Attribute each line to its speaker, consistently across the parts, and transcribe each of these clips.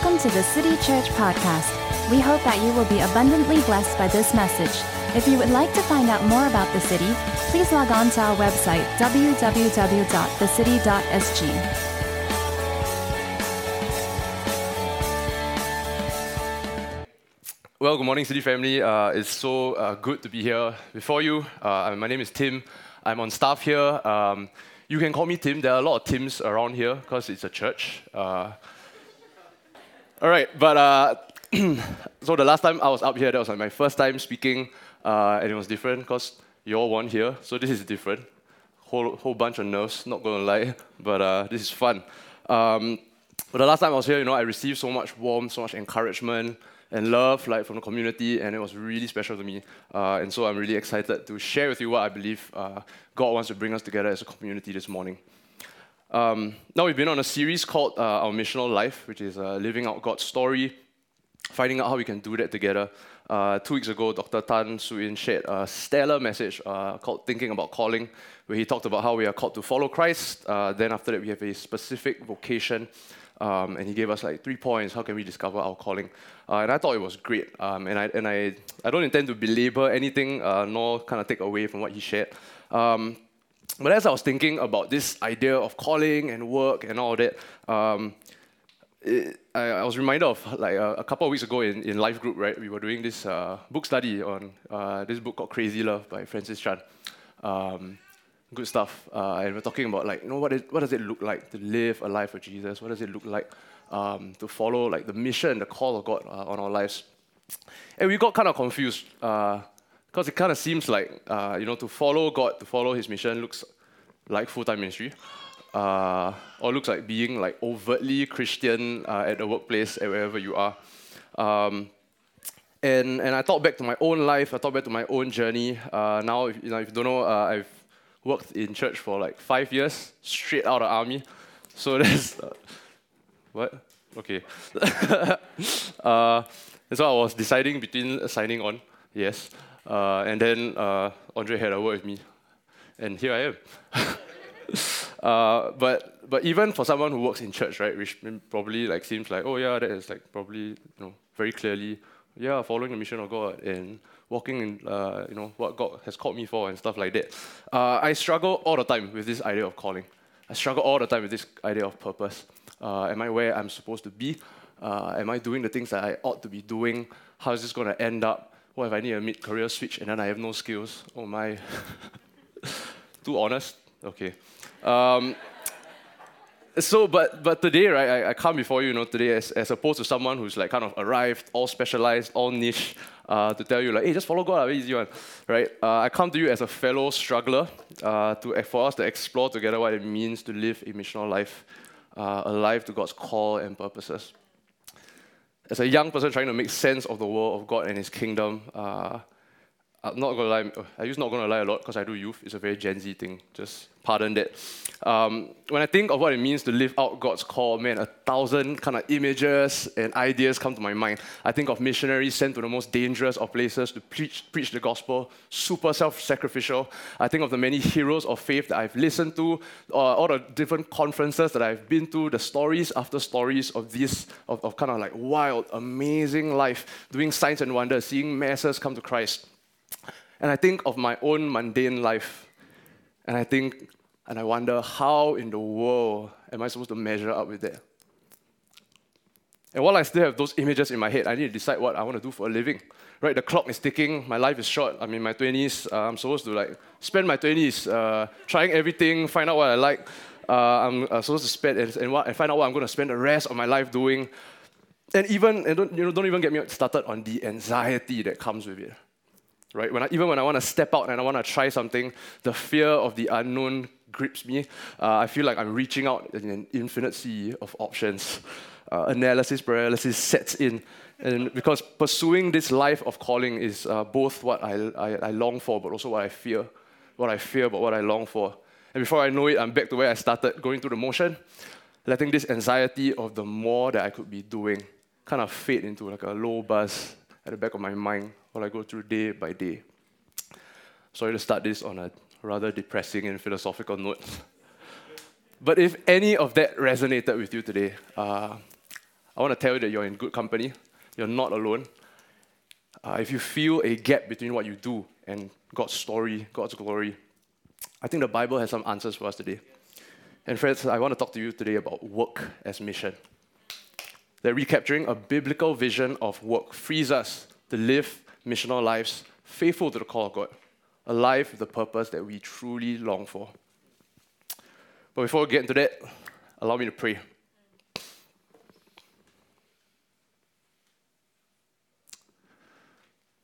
Speaker 1: Welcome to the City Church Podcast. We hope that you will be abundantly blessed by this message. If you would like to find out more about the city, please log on to our website www.thecity.sg.
Speaker 2: Well, good morning, City family. Uh, it's so uh, good to be here before you. Uh, my name is Tim. I'm on staff here. Um, you can call me Tim. There are a lot of Tims around here because it's a church. Uh, all right, but uh, so the last time I was up here, that was like my first time speaking, uh, and it was different because you all weren't here. So this is different. Whole whole bunch of nerves, not gonna lie, but this is fun. Um, but the last time I was here, you know, I received so much warmth, so much encouragement and love like from the community, and it was really special to me. Uh, and so I'm really excited to share with you what I believe uh, God wants to bring us together as a community this morning. Um, now we've been on a series called uh, Our Missional Life, which is uh, living out God's story, finding out how we can do that together. Uh, two weeks ago, Dr. Tan Soo Inn shared a stellar message uh, called Thinking About Calling, where he talked about how we are called to follow Christ. then after that, we have a specific vocation um, and he gave us like three points. How can we discover our calling? Uh, and I thought it was great. Um, and I and I I don't intend to belabor anything, uh, nor kind of take away from what he shared. Um, but as I was thinking about this idea of calling and work and all that, um, it, I, I, was reminded of like a, a, couple of weeks ago in, in life group, right? We were doing this uh, book study on uh, this book called Crazy Love by Francis Chan. Um, good stuff. Uh, and we're talking about like, you know, what, is, what does it look like to live a life for Jesus? What does it look like um, to follow like the mission, and the call of God uh, on our lives? And we got kind of confused because it kind of seems like, uh, you know, to follow God, to follow His mission looks like full-time ministry. Uh, or looks like being like overtly Christian uh, at the workplace, at wherever you are. Um, and, and I thought back to my own life, I thought back to my own journey. Uh, now, if, you know, if you don't know, uh, I've worked in church for like five years, straight out of army. So that's what? Okay. uh, so I was deciding between signing on, yes, uh, and then uh, Andre had a word with me, and here I am. uh, but but even for someone who works in church, right, which probably like seems like oh yeah, that is like probably you know very clearly yeah following the mission of God and walking in uh, you know what God has called me for and stuff like that. Uh, I struggle all the time with this idea of calling. I struggle all the time with this idea of purpose. Uh, am I where I'm supposed to be? Am I doing the things that I ought to be doing? How is this going to end up? What if I need a mid-career switch and then I have no skills? Oh my. Too honest? Okay. Um, so, but but today, right, I, I come before you, you know, today as, as opposed to someone who's like kind of arrived, all specialized, all niche, uh, to tell you like, hey, just follow God, easy one, right? Uh, I come to you as a fellow struggler uh, to for us to explore together what it means to live a missional life, uh, a life to God's call and purposes. As a young person trying to make sense of the world of God and His kingdom, uh, I'm not gonna lie. I use not gonna lie a lot because I do youth. It's a very Gen Z thing. Just pardon that. Um, when I think of what it means to live out God's call, man, a thousand kind of images and ideas come to my mind. I think of missionaries sent to the most dangerous of places to preach, preach the gospel, super self-sacrificial. I think of the many heroes of faith that I've listened to, uh, all the different conferences that I've been to, the stories after stories of this, of, of kind of like wild, amazing life, doing signs and wonders, seeing masses come to Christ. And I think of my own mundane life, and I think, and I wonder, how in the world am I supposed to measure up with that? And while I still have those images in my head, I need to decide what I want to do for a living. Right, the clock is ticking. My life is short. I'm in my 20s. Uh, I'm supposed to like spend my 20s uh, trying everything, find out what I like. Uh, I'm uh, supposed to spend and, and, what, and find out what I'm going to spend the rest of my life doing. And even and don't, you know, don't even get me started on the anxiety that comes with it right? When I, even when I want to step out and I want to try something, the fear of the unknown grips me. Uh, I feel like I'm reaching out in an infinite sea of options. Uh, analysis paralysis sets in. And because pursuing this life of calling is uh, both what I, I, I, long for, but also what I fear. What I fear, but what I long for. And before I know it, I'm back to where I started, going through the motion, letting this anxiety of the more that I could be doing kind of fade into like a low buzz at the back of my mind while I go through day by day. Sorry to start this on a rather depressing and philosophical note. but if any of that resonated with you today, uh, I want to tell you that you're in good company. You're not alone. Uh, if you feel a gap between what you do and God's story, God's glory, I think the Bible has some answers for us today. And friends, I want to talk to you today about work as mission. That recapturing a biblical vision of work frees us to live missional lives faithful to the call of God, a life with the purpose that we truly long for. But before we get into that, allow me to pray.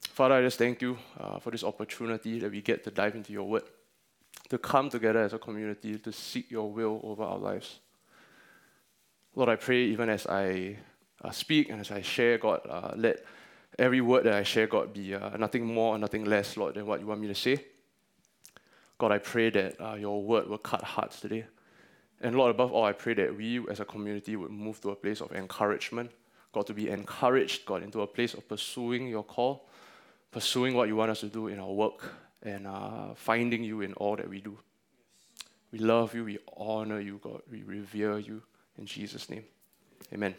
Speaker 2: Father, I just thank you uh, for this opportunity that we get to dive into your word, to come together as a community to seek your will over our lives. Lord, I pray even as I uh, speak and as I share, God, uh, let every word that I share, God, be uh, nothing more, nothing less, Lord, than what you want me to say. God, I pray that uh, your word will cut hearts today. And Lord, above all, I pray that we as a community would move to a place of encouragement. God, to be encouraged, God, into a place of pursuing your call pursuing what you want us to do in our work and uh, finding you in all that we do. We love you, we honor you, God, we revere you in Jesus' name. Amen.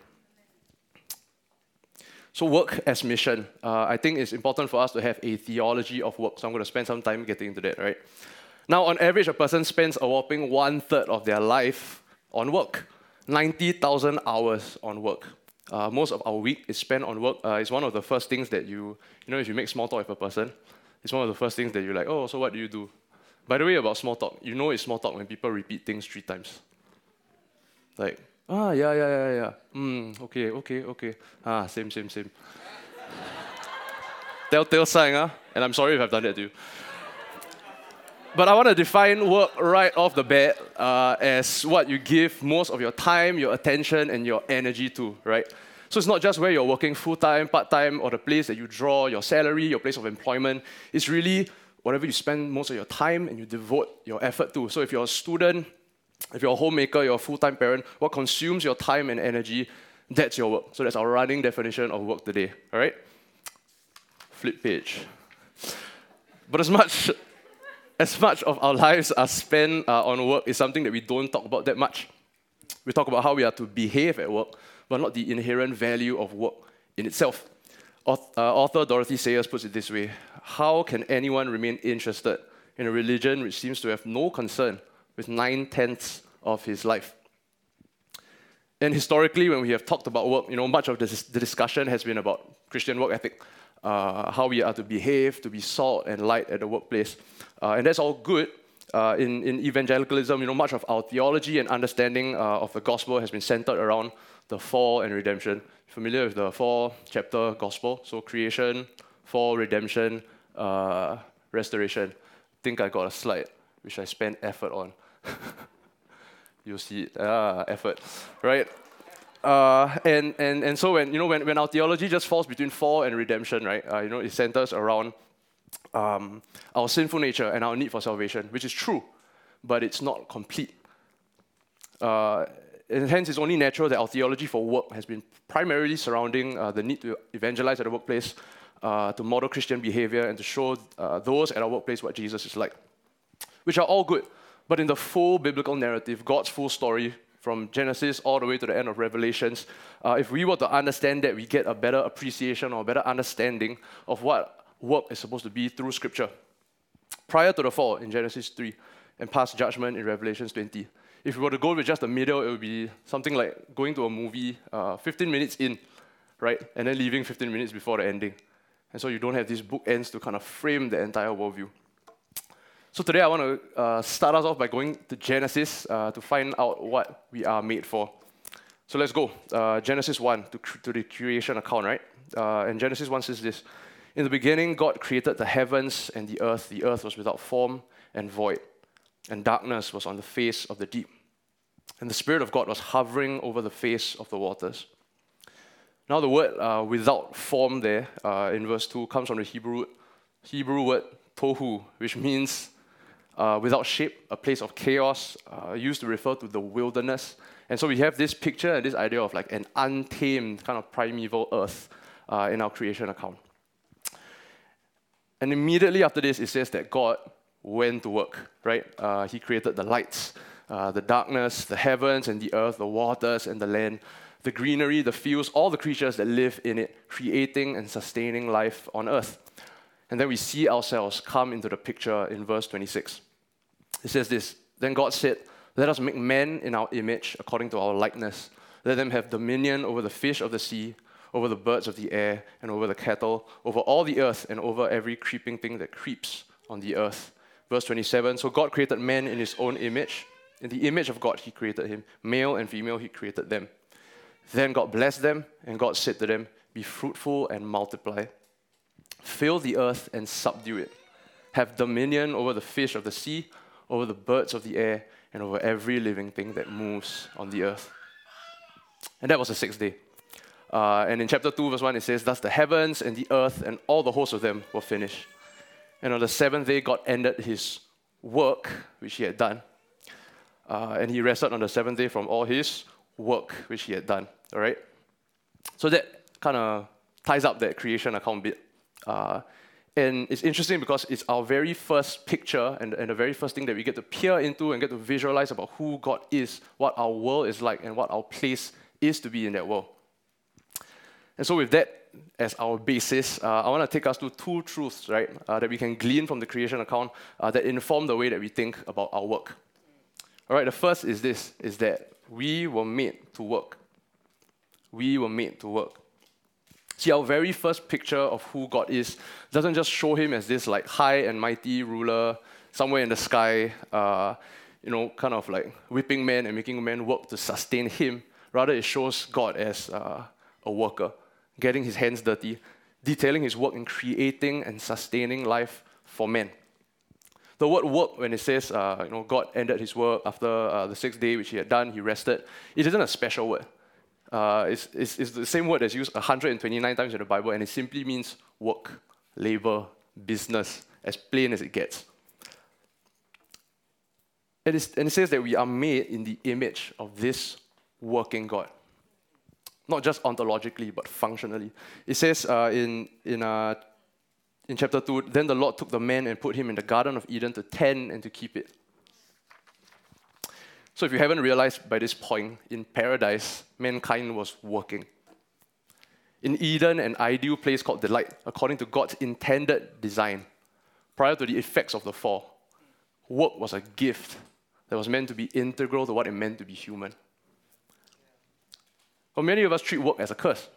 Speaker 2: So, work as mission. Uh, I think it's important for us to have a theology of work. So, I'm going to spend some time getting into that, right? Now, on average, a person spends a whopping one third of their life on work 90,000 hours on work. Uh, most of our week is spent on work. Uh, it's one of the first things that you, you know, if you make small talk with a person, it's one of the first things that you're like, oh, so what do you do? By the way, about small talk, you know it's small talk when people repeat things three times. Like, ah, yeah, yeah, yeah, yeah. Mm, okay, okay, okay. Ah, same, same, same. Telltale sign, huh? And I'm sorry if I've done that to you. But I want to define work right off the bat uh, as what you give most of your time, your attention, and your energy to, right? So it's not just where you're working full time, part time, or the place that you draw your salary, your place of employment. It's really whatever you spend most of your time and you devote your effort to. So if you're a student, if you're a homemaker, you're a full time parent, what consumes your time and energy, that's your work. So that's our running definition of work today, all right? Flip page. But as much as much of our lives are spent uh, on work is something that we don't talk about that much. We talk about how we are to behave at work, but not the inherent value of work in itself. Uh, author Dorothy Sayers puts it this way How can anyone remain interested in a religion which seems to have no concern with nine tenths of his life? And historically, when we have talked about work, you know, much of this, the discussion has been about Christian work ethic uh, how we are to behave, to be salt and light at the workplace. Uh, and that's all good. Uh, in, in evangelicalism, you know, much of our theology and understanding uh, of the gospel has been centered around the fall and redemption. Familiar with the four chapter gospel? So creation, fall, redemption, uh, restoration. I think I got a slide which I spent effort on. You'll see. Ah, effort, right? Uh, and, and, and so when, you know, when, when our theology just falls between fall and redemption, right, uh, you know, it centers around um, our sinful nature and our need for salvation, which is true, but it's not complete. Uh, and hence, it's only natural that our theology for work has been primarily surrounding uh, the need to evangelize at the workplace, uh, to model Christian behavior, and to show uh, those at our workplace what Jesus is like, which are all good. But in the full biblical narrative, God's full story from Genesis all the way to the end of Revelations, uh, if we were to understand that, we get a better appreciation or better understanding of what work is supposed to be through Scripture. Prior to the fall in Genesis 3 and past judgment in Revelations 20, if we were to go with just the middle, it would be something like going to a movie uh, 15 minutes in, right? And then leaving 15 minutes before the ending. And so you don't have these bookends to kind of frame the entire worldview. So today I want to uh, start us off by going to Genesis uh, to find out what we are made for. So let's go. Uh, Genesis 1 to, to the creation account, right? Uh, and Genesis 1 says this In the beginning, God created the heavens and the earth. The earth was without form and void, and darkness was on the face of the deep. And the Spirit of God was hovering over the face of the waters. Now, the word uh, without form there uh, in verse 2 comes from the Hebrew, Hebrew word tohu, which means uh, without shape, a place of chaos, uh, used to refer to the wilderness. And so we have this picture and this idea of like an untamed kind of primeval earth uh, in our creation account. And immediately after this, it says that God went to work, right? Uh, he created the lights, uh, the darkness, the heavens and the earth, the waters and the land. the greenery, the fields, all the creatures that live in it, creating and sustaining life on earth. And then we see ourselves come into the picture in verse 26. It says this Then God said, Let us make man in our image, according to our likeness. Let them have dominion over the fish of the sea, over the birds of the air, and over the cattle, over all the earth, and over every creeping thing that creeps on the earth. Verse 27 So God created man in his own image. In the image of God, he created him. Male and female, he created them. Then God blessed them, and God said to them, Be fruitful and multiply. Fill the earth and subdue it. Have dominion over the fish of the sea, over the birds of the air, and over every living thing that moves on the earth. And that was the sixth day. Uh, and in chapter 2, verse 1, it says, Thus the heavens and the earth and all the hosts of them were finished. And on the seventh day, God ended his work, which he had done. Uh, and he rested on the seventh day from all his work, which he had done. All right? So that kind of ties up that creation account bit. Uh, and it's interesting because it's our very first picture and, and the very first thing that we get to peer into and get to visualize about who God is, what our world is like, and what our place is to be in that world. And so, with that as our basis, uh, I want to take us to two truths, right, uh, that we can glean from the creation account uh, that inform the way that we think about our work. All right, the first is this: is that we were made to work. We were made to work. See, our very first picture of who God is doesn't just show him as this like high and mighty ruler somewhere in the sky, uh, you know, kind of like whipping men and making men work to sustain him. Rather, it shows God as uh, a worker, getting his hands dirty, detailing his work in creating and sustaining life for men. The word work, when it says, uh, you know, God ended his work after uh, the sixth day which he had done, he rested, it isn't a special word. Uh, it's, it's, it's, the same word that's used 129 times in the Bible, and it simply means work, labor, business, as plain as it gets. And, and it says that we are made in the image of this working God. Not just ontologically, but functionally. It says uh, in, in, uh, in chapter 2 Then the Lord took the man and put him in the Garden of Eden to tend and to keep it. So, if you haven't realized by this point, in paradise, mankind was working. In Eden, an ideal place called delight, according to God's intended design, prior to the effects of the fall, work was a gift that was meant to be integral to what it meant to be human. But many of us treat work as a curse.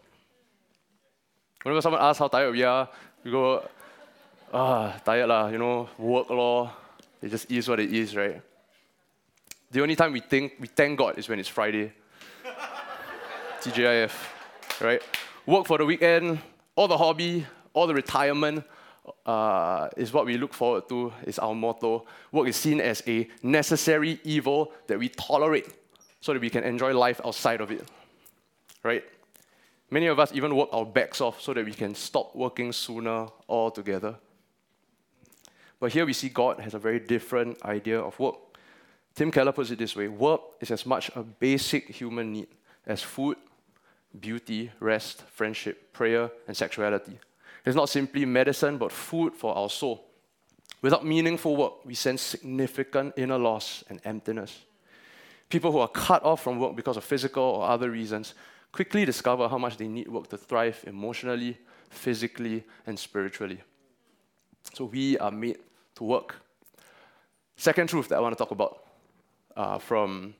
Speaker 2: Whenever someone asks how tired we are, we go, ah, tired lah, you know, work law. It just is what it is, right? The only time we think we thank God is when it's Friday. TGIF, right? Work for the weekend, all the hobby, all the retirement uh, is what we look forward to, is our motto. Work is seen as a necessary evil that we tolerate so that we can enjoy life outside of it, right? Many of us even work our backs off so that we can stop working sooner altogether. But here we see God has a very different idea of work. Tim Keller puts it this way work is as much a basic human need as food, beauty, rest, friendship, prayer, and sexuality. It's not simply medicine, but food for our soul. Without meaningful work, we sense significant inner loss and emptiness. People who are cut off from work because of physical or other reasons quickly discover how much they need work to thrive emotionally, physically, and spiritually. So we are made to work. Second truth that I want to talk about uh, from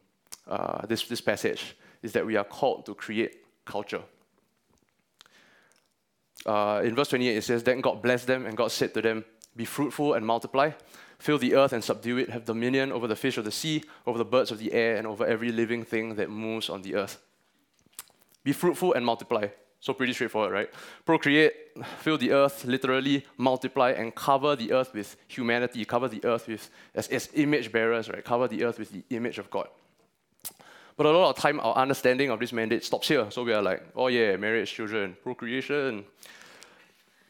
Speaker 2: uh, this, this passage is that we are called to create culture. Uh, in verse 28, it says, Then God blessed them, and God said to them, Be fruitful and multiply, fill the earth and subdue it, have dominion over the fish of the sea, over the birds of the air, and over every living thing that moves on the earth. Be fruitful and multiply. So pretty straightforward, right? Procreate, fill the earth, literally multiply and cover the earth with humanity, cover the earth with as, as image bearers, right? Cover the earth with the image of God. But a lot of time our understanding of this mandate stops here. So we are like, oh yeah, marriage, children, procreation.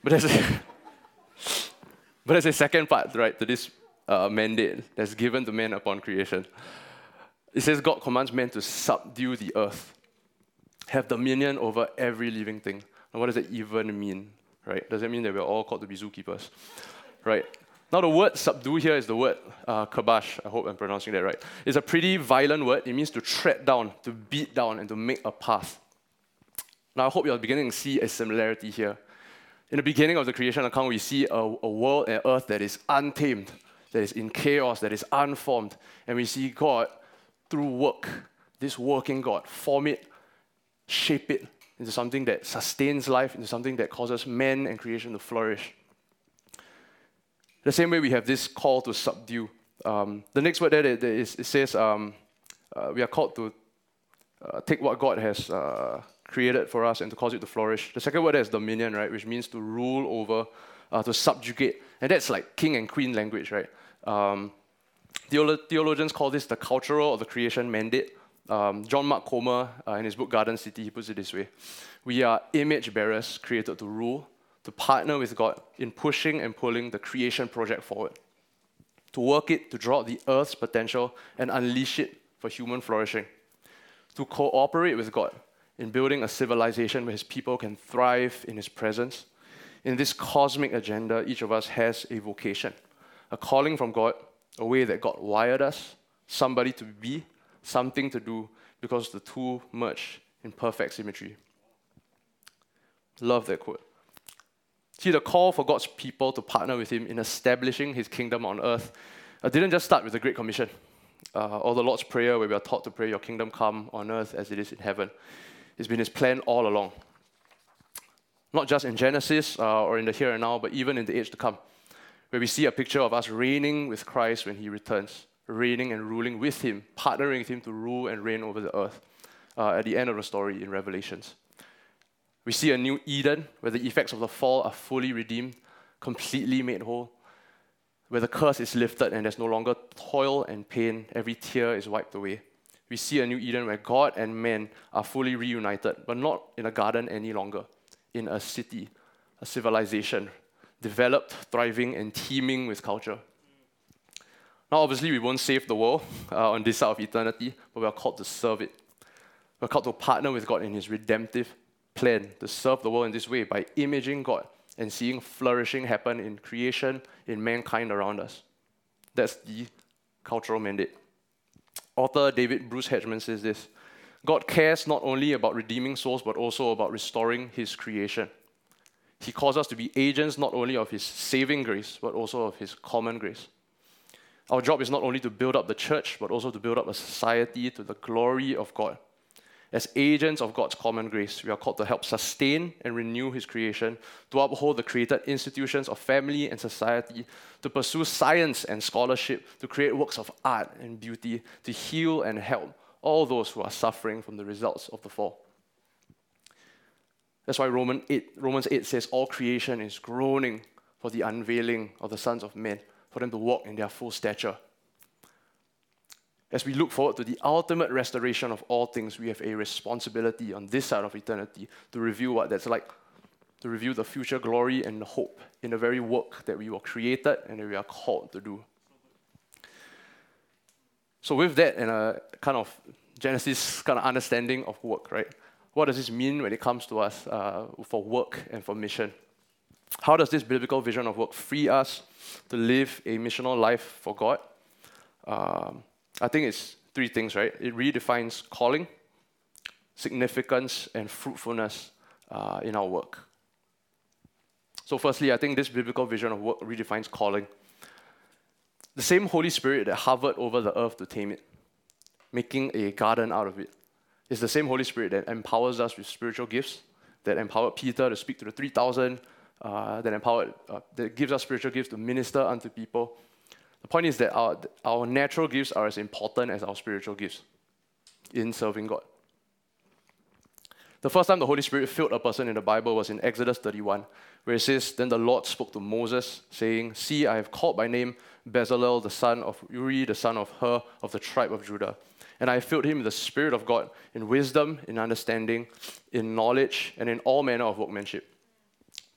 Speaker 2: But there's a, but there's a second part, right, to this uh, mandate that's given to men upon creation. It says God commands men to subdue the earth have dominion over every living thing. Now, what does that even mean? Right? Does that mean that we're all called to be zookeepers? Right? Now, the word subdue here is the word uh, kabash. I hope I'm pronouncing that right. It's a pretty violent word. It means to tread down, to beat down, and to make a path. Now, I hope you're beginning to see a similarity here. In the beginning of the creation account, we see a, a world and earth that is untamed, that is in chaos, that is unformed. And we see God, through work, this working God, form it, shape it into something that sustains life, into something that causes man and creation to flourish. The same way we have this call to subdue. Um, the next word there it, it says um, uh, we are called to uh, take what God has uh, created for us and to cause it to flourish. The second word is dominion, right, which means to rule over, uh, to subjugate. And that's like king and queen language, right? Um, theolo- theologians call this the cultural or the creation mandate. Um, John Mark Comer, uh, in his book Garden City, he puts it this way. We are image bearers created to rule, to partner with God in pushing and pulling the creation project forward, to work it, to draw out the earth's potential and unleash it for human flourishing, to cooperate with God in building a civilization where his people can thrive in his presence. In this cosmic agenda, each of us has a vocation, a calling from God, a way that God wired us, somebody to be, something to do, because the two merge in perfect symmetry. Love that quote. See, the call for God's people to partner with Him in establishing His kingdom on earth uh, didn't just start with the Great Commission uh, or the Lord's Prayer, where we are taught to pray, Your kingdom come on earth as it is in heaven. It's been His plan all along. Not just in Genesis uh, or in the here and now, but even in the age to come, where we see a picture of us reigning with Christ when He returns, reigning and ruling with Him, partnering with Him to rule and reign over the earth uh, at the end of the story in Revelations. We see a new Eden where the effects of the fall are fully redeemed, completely made whole, where the curse is lifted and there's no longer toil and pain, every tear is wiped away. We see a new Eden where God and man are fully reunited, but not in a garden any longer, in a city, a civilization, developed, thriving, and teeming with culture. Now, obviously, we won't save the world uh, on this side of eternity, but we are called to serve it. We're called to partner with God in His redemptive plan to serve the world in this way by imaging God and seeing flourishing happen in creation, in mankind around us. That's the cultural mandate. Author David Bruce Hegeman says this God cares not only about redeeming souls, but also about restoring his creation. He calls us to be agents not only of his saving grace, but also of his common grace. Our job is not only to build up the church, but also to build up a society to the glory of God. As agents of God's common grace, we are called to help sustain and renew His creation, to uphold the created institutions of family and society, to pursue science and scholarship, to create works of art and beauty, to heal and help all those who are suffering from the results of the fall. That's why Roman 8, Romans 8 says all creation is groaning for the unveiling of the sons of men, for them to walk in their full stature as we look forward to the ultimate restoration of all things, we have a responsibility on this side of eternity to review what that's like, to review the future glory and hope in the very work that we were created and that we are called to do. So, with that and a kind of Genesis kind of understanding of work, right? What does this mean when it comes to us uh, for work and for mission? How does this biblical vision of work free us to live a missional life for God? Um, I think it's three things, right? It redefines calling, significance, and fruitfulness uh, in our work. So, firstly, I think this biblical vision of work redefines calling. The same Holy Spirit that hovered over the earth to tame it, making a garden out of it, is the same Holy Spirit that empowers us with spiritual gifts, that empowered Peter to speak to the 3,000, uh, that empowered, uh, that gives us spiritual gifts to minister unto people, the point is that our, our natural gifts are as important as our spiritual gifts in serving God. The first time the Holy Spirit filled a person in the Bible was in Exodus 31, where it says, Then the Lord spoke to Moses, saying, See, I have called by name Bezalel, the son of Uri, the son of Hur, of the tribe of Judah. And I filled him with the Spirit of God, in wisdom, in understanding, in knowledge, and in all manner of workmanship.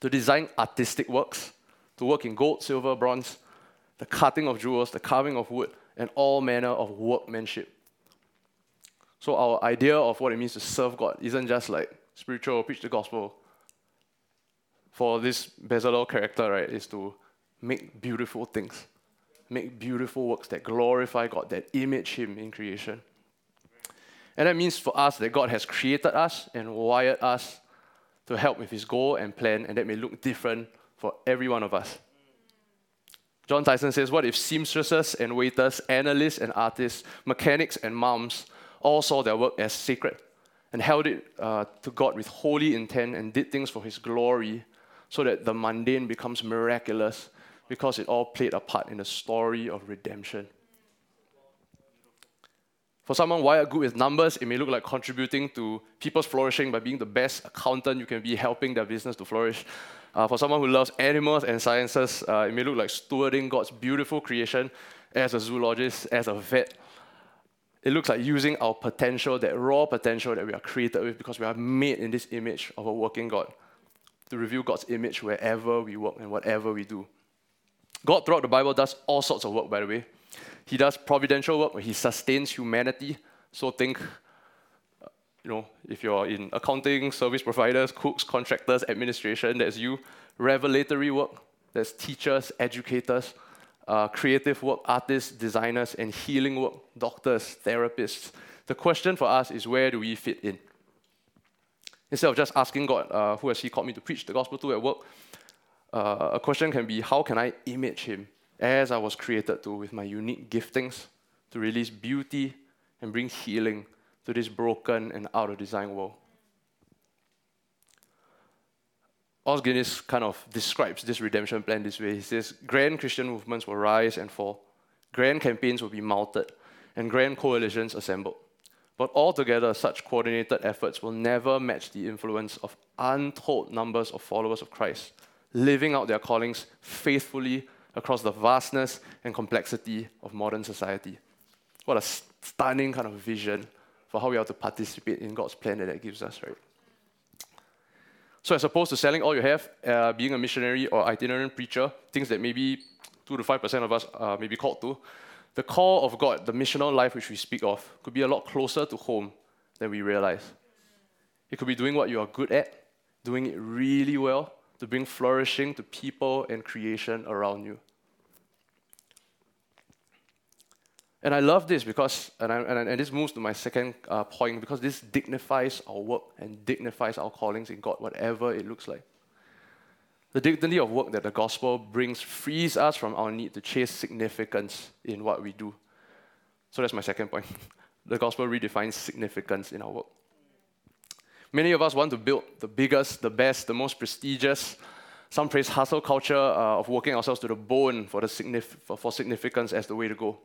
Speaker 2: To design artistic works, to work in gold, silver, bronze, the cutting of jewels, the carving of wood, and all manner of workmanship. So, our idea of what it means to serve God isn't just like spiritual, preach the gospel. For this Bezalel character, right, is to make beautiful things, make beautiful works that glorify God, that image Him in creation. And that means for us that God has created us and wired us to help with his goal and plan, and that may look different for every one of us. Jon Tyson says, What if seamstresses and waiters, analysts and artists, mechanics and moms all saw their work as sacred and held it uh, to God with holy intent and did things for His glory so that the mundane becomes miraculous because it all played a part in the story of redemption? For someone wired good with numbers, it may look like contributing to people's flourishing by being the best accountant you can be, helping their business to flourish. Uh, for someone who loves animals and sciences, uh, it may look like stewarding God's beautiful creation as a zoologist, as a vet. It looks like using our potential, that raw potential that we are created with, because we are made in this image of a working God, to reveal God's image wherever we work and whatever we do. God, throughout the Bible, does all sorts of work, by the way. He does providential work he sustains humanity. So think, you know, if you're in accounting, service providers, cooks, contractors, administration, that's you. Revelatory work, that's teachers, educators, uh, creative work, artists, designers, and healing work, doctors, therapists. The question for us is where do we fit in? Instead of just asking God, uh, who has He called me to preach the gospel to at work, uh, a question can be, how can I image Him? As I was created to with my unique giftings to release beauty and bring healing to this broken and out of design world. Os Guinness kind of describes this redemption plan this way. He says, Grand Christian movements will rise and fall, grand campaigns will be mounted, and grand coalitions assembled. But altogether, such coordinated efforts will never match the influence of untold numbers of followers of Christ, living out their callings faithfully across the vastness and complexity of modern society. What a stunning kind of vision for how we are to participate in God's plan that that gives us, right? So, as opposed to selling all you have, uh, being a missionary or itinerant preacher, things that maybe 2 to 5% of us uh, may be called to, the call of God, the missional life which we speak of, could be a lot closer to home than we realize. It could be doing what you are good at, doing it really well, to bring flourishing to people and creation around you. And I love this because, and, I, and, and this moves to my second uh, point, because this dignifies our work and dignifies our callings in God, whatever it looks like. The dignity of work that the gospel brings frees us from our need to chase significance in what we do. So that's my second point. The gospel redefines significance in our work. Many of us want to build the biggest, the best, the most prestigious. Some praise hustle culture uh, of working ourselves to the bone for, the signif- for, for significance as the way to go.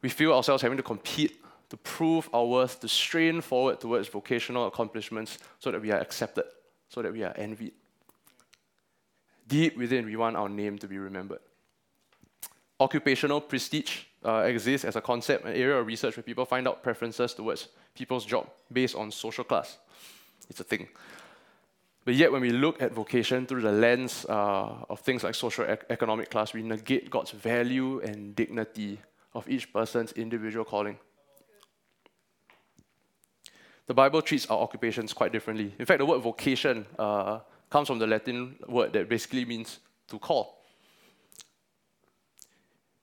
Speaker 2: We feel ourselves having to compete, to prove our worth, to strain forward towards vocational accomplishments so that we are accepted, so that we are envied. Deep within, we want our name to be remembered. Occupational prestige uh, exists as a concept, an area of research where people find out preferences towards people's job based on social class. It's a thing. But yet, when we look at vocation through the lens uh, of things like social ec- economic class, we negate God's value and dignity of each person's individual calling. The Bible treats our occupations quite differently. In fact, the word vocation uh, comes from the Latin word that basically means to call.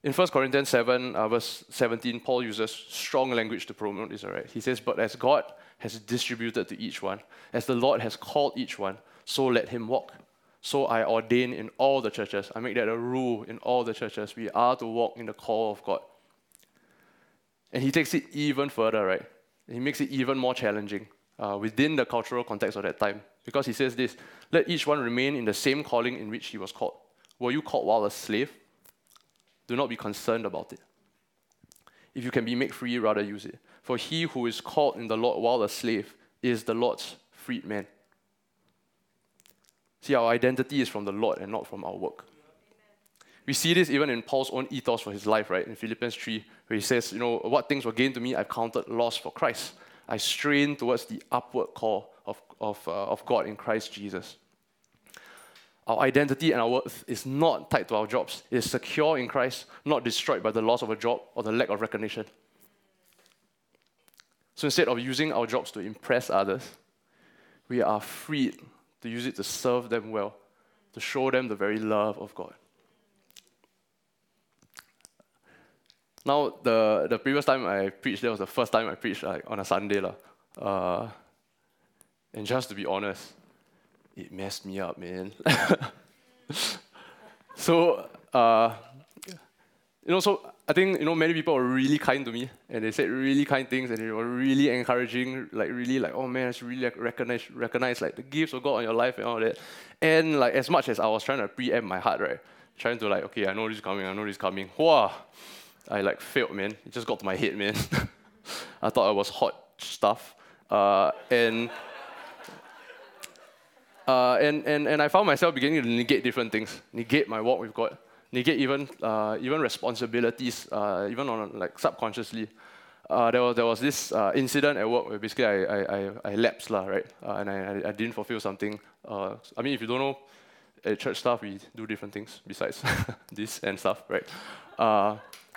Speaker 2: In 1 Corinthians 7, uh, verse 17, Paul uses strong language to promote this, all right? He says, But as God has distributed to each one, as the Lord has called each one, so let him walk. So I ordain in all the churches, I make that a rule in all the churches, we are to walk in the call of God. And he takes it even further, right? He makes it even more challenging uh, within the cultural context of that time. Because he says this let each one remain in the same calling in which he was called. Were you called while a slave? Do not be concerned about it. If you can be made free, rather use it. For he who is called in the Lord while a slave is the Lord's freedman. See, our identity is from the Lord and not from our work. We see this even in Paul's own ethos for his life, right? In Philippians 3, where he says, You know, what things were gained to me, I've counted loss for Christ. I strain towards the upward call of, of, uh, of God in Christ Jesus. Our identity and our worth is not tied to our jobs. It is secure in Christ, not destroyed by the loss of a job or the lack of recognition. So instead of using our jobs to impress others, we are freed to use it to serve them well, to show them the very love of God. Now, the, the previous time I preached, that was the first time I preached like, on a Sunday. Uh, and just to be honest, it messed me up, man. so, uh, you know, so I think you know many people were really kind to me, and they said really kind things, and they were really encouraging, like really like, oh man, it's really like, recognize recognize like the gifts of God on your life and all that. And like as much as I was trying to preempt my heart, right, trying to like, okay, I know this is coming, I know this is coming. Wow, I like failed, man. It just got to my head, man. I thought I was hot stuff, uh, and. Uh, and, and, and I found myself beginning to negate different things, negate my walk with God, negate even, uh, even responsibilities, uh, even on like subconsciously. Uh, there, was, there was this uh, incident at work where basically I, I, I, I lapsed, lah, right? Uh, and I, I didn't fulfill something. I mean, if you don't know, at church stuff, we do different things besides this and stuff, right?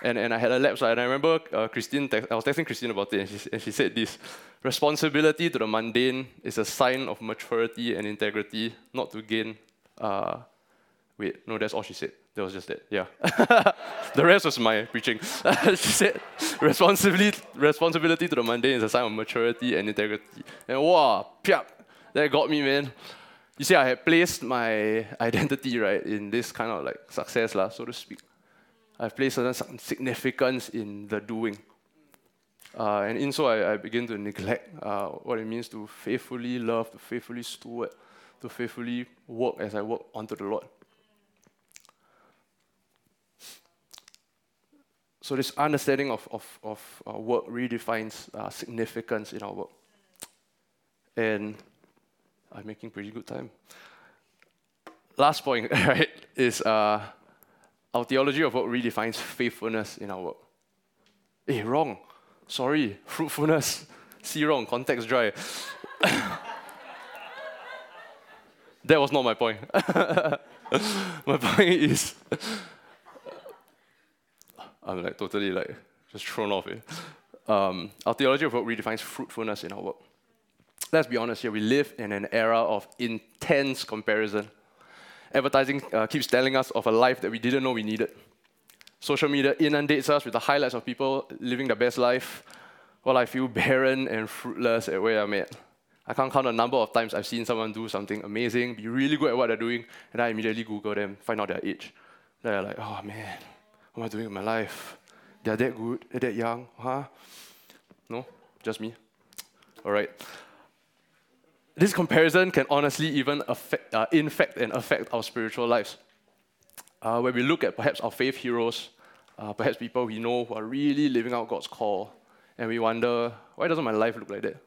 Speaker 2: and, and I had a lapse. And I remember uh, Christine, I was texting Christine about it, and she, and she said this Responsibility to the mundane is a sign of maturity and integrity, not to gain. Uh, wait, no, that's all she said. That was just that, yeah. the rest was my preaching. she said, responsibility, responsibility to the mundane is a sign of maturity and integrity. And wow, piap, that got me, man. You see, I had placed my identity, right, in this kind of like success, lah, so to speak. I've placed certain significance in the doing. Uh, and in so, I, I begin to neglect uh, what it means to faithfully love, to faithfully steward, to faithfully work as I work unto the Lord. So, this understanding of, of, of uh, work redefines uh, significance in our work. And I'm making pretty good time. Last point, right, is uh, our theology of work redefines faithfulness in our work. Eh, wrong. Sorry, fruitfulness. See wrong, context dry. that was not my point. my point is, I'm like totally like just thrown off it. Um, our theology of work redefines fruitfulness in our work. Let's be honest here, we live in an era of intense comparison advertising uh, keeps telling us of a life that we didn't know we needed. Social media inundates us with the highlights of people living their best life, while I feel barren and fruitless at where I'm at. I can't count the number of times I've seen someone do something amazing, be really good at what they're doing, and I immediately Google them, find out their age. They're like, oh man, what am I doing with my life? They're that good, they're that young, huh? No, just me. All right this comparison can honestly even affect, uh, infect and affect our spiritual lives. Uh, when we look at perhaps our faith heroes, uh, perhaps people we know who are really living out God's call, and we wonder, why doesn't my life look like that?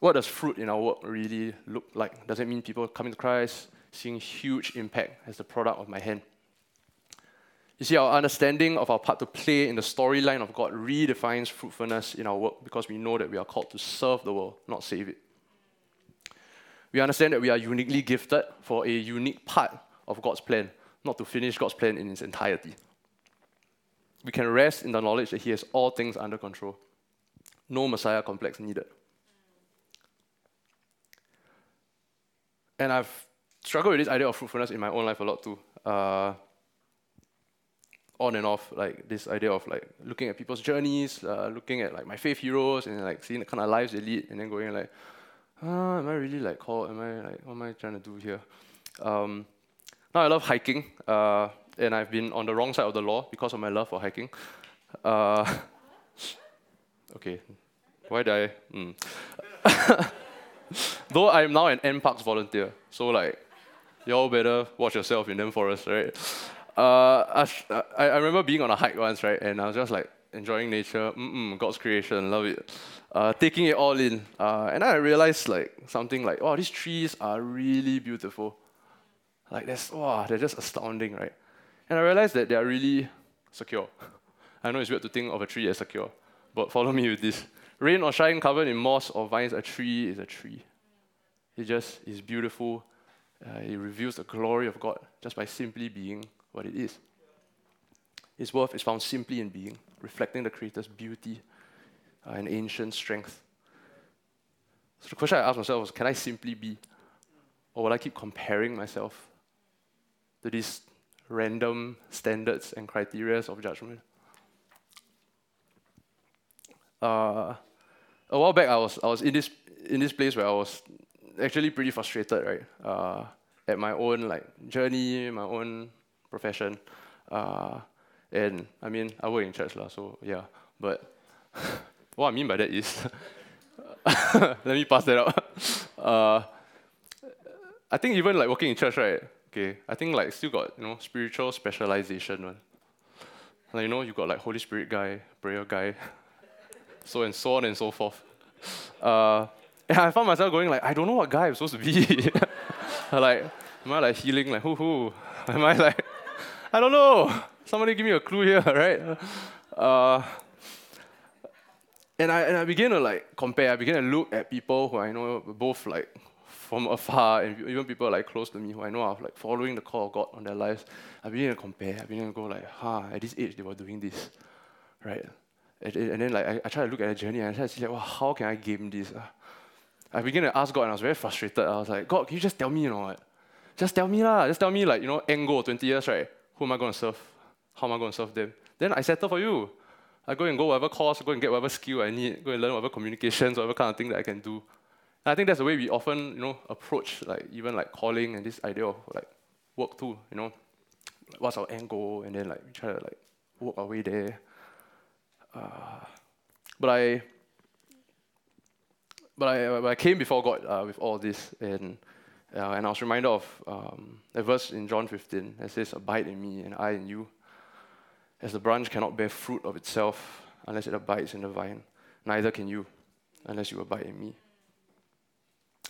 Speaker 2: What does fruit in our work really look like? Does it mean people coming to Christ, seeing huge impact as the product of my hand? You see, our understanding of our part to play in the storyline of God redefines fruitfulness in our work because we know that we are called to serve the world, not save it. We understand that we are uniquely gifted for a unique part of God's plan, not to finish God's plan in its entirety. We can rest in the knowledge that He has all things under control. No Messiah complex needed. And I've struggled with this idea of fruitfulness in my own life a lot too. Uh, on and off like this idea of like looking at people's journeys, uh, looking at like my faith heroes and like seeing the kind of lives they lead, and then going like, ah, am I really like called? Am I like what am I trying to do here? Um, now I love hiking, uh, and I've been on the wrong side of the law because of my love for hiking. Uh, okay, why did I? Mm. Though I'm now an NParks volunteer, so like, y'all better watch yourself in them forests, right? Uh, I, I remember being on a hike once, right? And I was just like enjoying nature, mm God's creation, love it. Uh, taking it all in. Uh, and I realized like something like, oh, these trees are really beautiful. Like that's, wow, they're just astounding, right? And I realized that they are really secure. I know it's weird to think of a tree as secure, but follow me with this. Rain or shine covered in moss or vines, a tree is a tree. It just is beautiful. Uh, it reveals the glory of God just by simply being what it is. Its worth is found simply in being, reflecting the Creator's beauty uh, and ancient strength. So the question I asked myself was can I simply be? Or will I keep comparing myself to these random standards and criteria of judgment? Uh, a while back, I was, I was in, this, in this place where I was actually pretty frustrated, right? Uh, at my own like journey, my own profession. Uh, and I mean, I work in church, lah, so yeah. But what I mean by that is, let me pass that out. Uh, I think even like working in church, right? Okay, I think like still got you know spiritual specialization one. Like you know, you got like Holy Spirit guy, prayer guy, so and so on and so forth. Uh, and I found myself going like, I don't know what guy I'm supposed to be. like, am I like healing? Like, who who? Am I like, I don't know. Somebody give me a clue here, right? Uh, and I and I begin to like compare. I begin to look at people who I know both like from afar and even people like close to me who I know are like following the call of God on their lives. I begin to compare. I begin to go like, huh, at this age they were doing this, right? And, and then like I, I try to look at the journey and I try to see like, well, how can I game this? Uh? I began to ask God and I was very frustrated. I was like, God, can you just tell me, you know what? Just tell me lah. Just tell me like, you know, end goal, 20 years, right? Who am I going to serve? How am I going to serve them? Then I settle for you. I go and go whatever course, go and get whatever skill I need, go and learn whatever communications, whatever kind of thing that I can do. And I think that's the way we often, you know, approach like even like calling and this idea of like work too, you know. What's our end goal? And then like we try to like work our way there. Uh, but I but I, but I came before God uh, with all this, and uh, and I was reminded of um, a verse in John 15 that says, "Abide in me, and I in you." As the branch cannot bear fruit of itself unless it abides in the vine, neither can you unless you abide in me.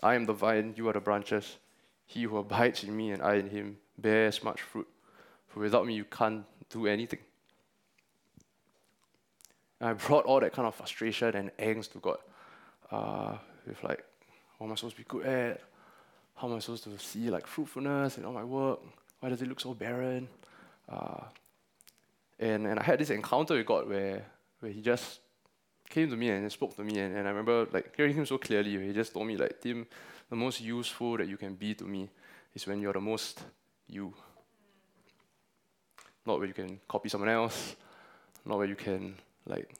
Speaker 2: I am the vine, you are the branches. He who abides in me and I in him bears much fruit, for without me you can't do anything. And I brought all that kind of frustration and angst to God uh, with like, what am I supposed to be good at? How am I supposed to see like fruitfulness in all my work? Why does it look so barren? Uh, and, and I had this encounter with God where, where he just came to me and spoke to me and, and I remember like hearing him so clearly he just told me like Tim the most useful that you can be to me is when you're the most you not where you can copy someone else not where you can like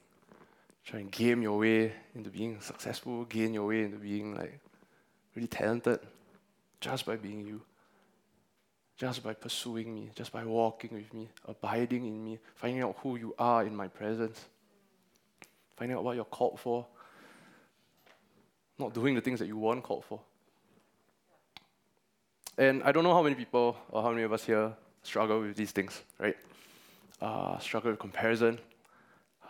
Speaker 2: try and game your way into being successful, gain your way into being like really talented just by being you. Just by pursuing me, just by walking with me, abiding in me, finding out who you are in my presence, finding out what you're called for, not doing the things that you weren't called for. And I don't know how many people or how many of us here struggle with these things, right? Uh, struggle with comparison,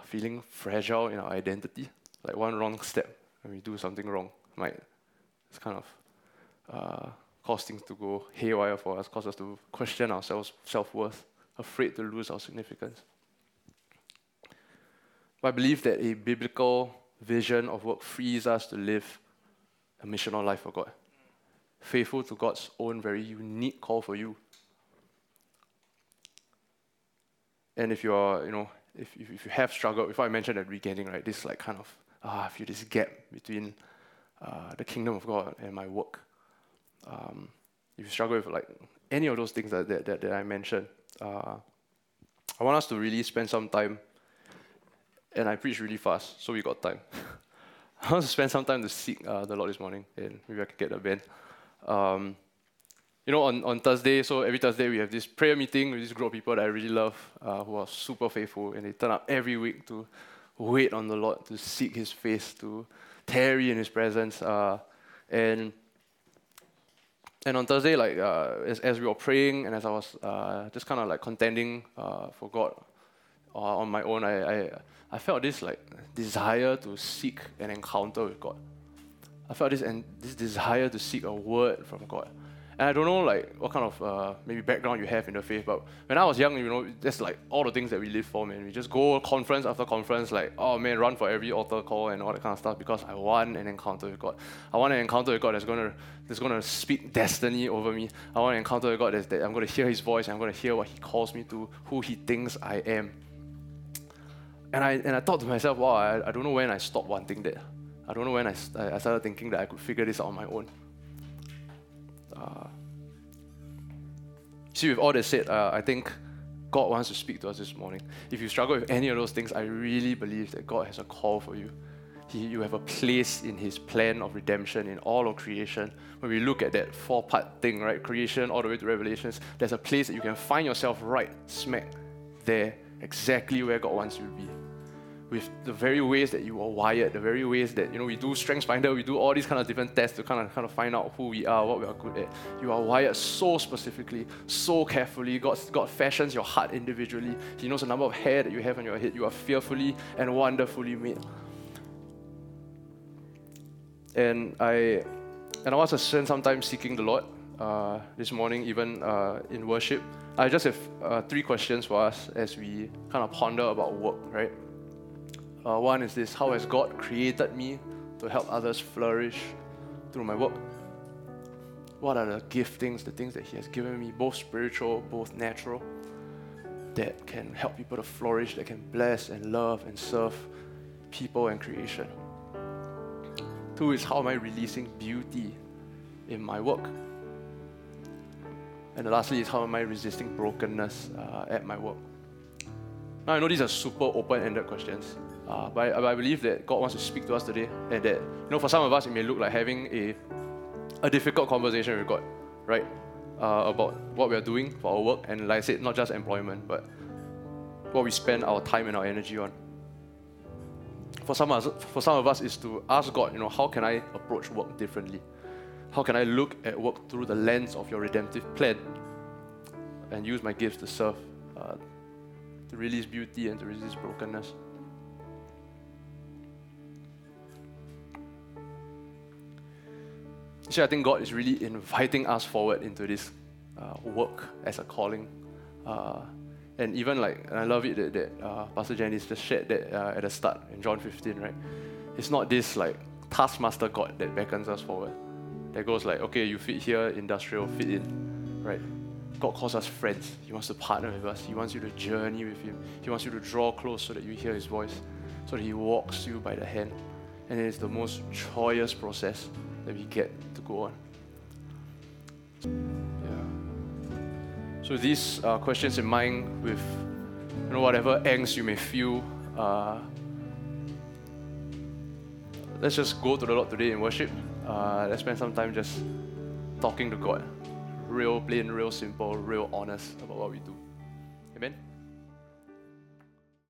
Speaker 2: feeling fragile in our identity. Like one wrong step. When we do something wrong. Might. It's kind of uh, cause things to go haywire for us, cause us to question our self worth, afraid to lose our significance. But I believe that a biblical vision of work frees us to live a missional life for God, faithful to God's own very unique call for you. And if you are, you know, if, if, if you have struggled, before I mentioned at the beginning, right, this like kind of, ah, I feel this gap between uh, the kingdom of God and my work. Um, if you struggle with like any of those things that, that, that, that I mentioned, uh, I want us to really spend some time, and I preach really fast, so we got time. I want to spend some time to seek uh, the Lord this morning, and maybe I can get a band. Um, you know, on, on Thursday, so every Thursday we have this prayer meeting with this group of people that I really love, uh, who are super faithful, and they turn up every week to wait on the Lord, to seek His face, to tarry in His presence. Uh, and and on Thursday, like uh, as, as we were praying, and as I was uh, just kind of like contending uh, for God uh, on my own, I, I I felt this like desire to seek an encounter with God. I felt this and this desire to seek a word from God. And I don't know like what kind of uh, maybe background you have in the faith, but when I was young, you know, that's like all the things that we live for, man. We just go conference after conference, like, oh man, run for every altar call and all that kind of stuff because I want an encounter with God. I want an encounter with God that's gonna that's gonna speak destiny over me. I want an encounter with God that's, that I'm gonna hear His voice. I'm gonna hear what He calls me to, who He thinks I am. And I and I thought to myself, wow, I, I don't know when I stopped wanting that. I don't know when I, I started thinking that I could figure this out on my own. Uh, see, with all that said, uh, I think God wants to speak to us this morning. If you struggle with any of those things, I really believe that God has a call for you. he, you have a place in His plan of redemption in all of creation. When we look at that four part thing, right, creation all the way to Revelations, there's a place that you can find yourself right smack there, exactly where God wants you to be with the very ways that you are wired, the very ways that you know we do strengths finder, we do all these kind of different tests to kind of kind of find out who we are, what we are good at. You are wired so specifically, so carefully. God, God fashions your heart individually. He knows the number of hair that you have on your head. You are fearfully and wonderfully made. And I and I was spend some time seeking the Lord uh, this morning, even uh, in worship. I just have uh, three questions for us as we kind of ponder about work, right? Uh, one is this How has God created me to help others flourish through my work? What are the giftings, the things that He has given me, both spiritual, both natural, that can help people to flourish, that can bless and love and serve people and creation? Two is how am I releasing beauty in my work? And lastly is how am I resisting brokenness uh, at my work? Now I know these are super open-ended questions, uh, but, I, but I believe that God wants to speak to us today, and that you know, for some of us, it may look like having a a difficult conversation with God, right? Uh, about what we are doing for our work, and like I said, not just employment, but what we spend our time and our energy on. For some of us, for some of us, is to ask God, you know, how can I approach work differently? How can I look at work through the lens of your redemptive plan, and use my gifts to serve, uh, to release beauty and to resist brokenness? So I think God is really inviting us forward into this uh, work as a calling. Uh, and even like, and I love it that, that uh, Pastor Janice just shared that uh, at the start in John 15, right? It's not this like taskmaster God that beckons us forward. That goes like, okay, you fit here, industrial, fit in, right? God calls us friends. He wants to partner with us. He wants you to journey with Him. He wants you to draw close so that you hear His voice, so that He walks you by the hand. And it is the most joyous process that we get to go on. Yeah. So these uh, questions in mind, with you know whatever angst you may feel, uh, let's just go to the Lord today in worship. Uh, let's spend some time just talking to God, real plain, real simple, real honest about what we do.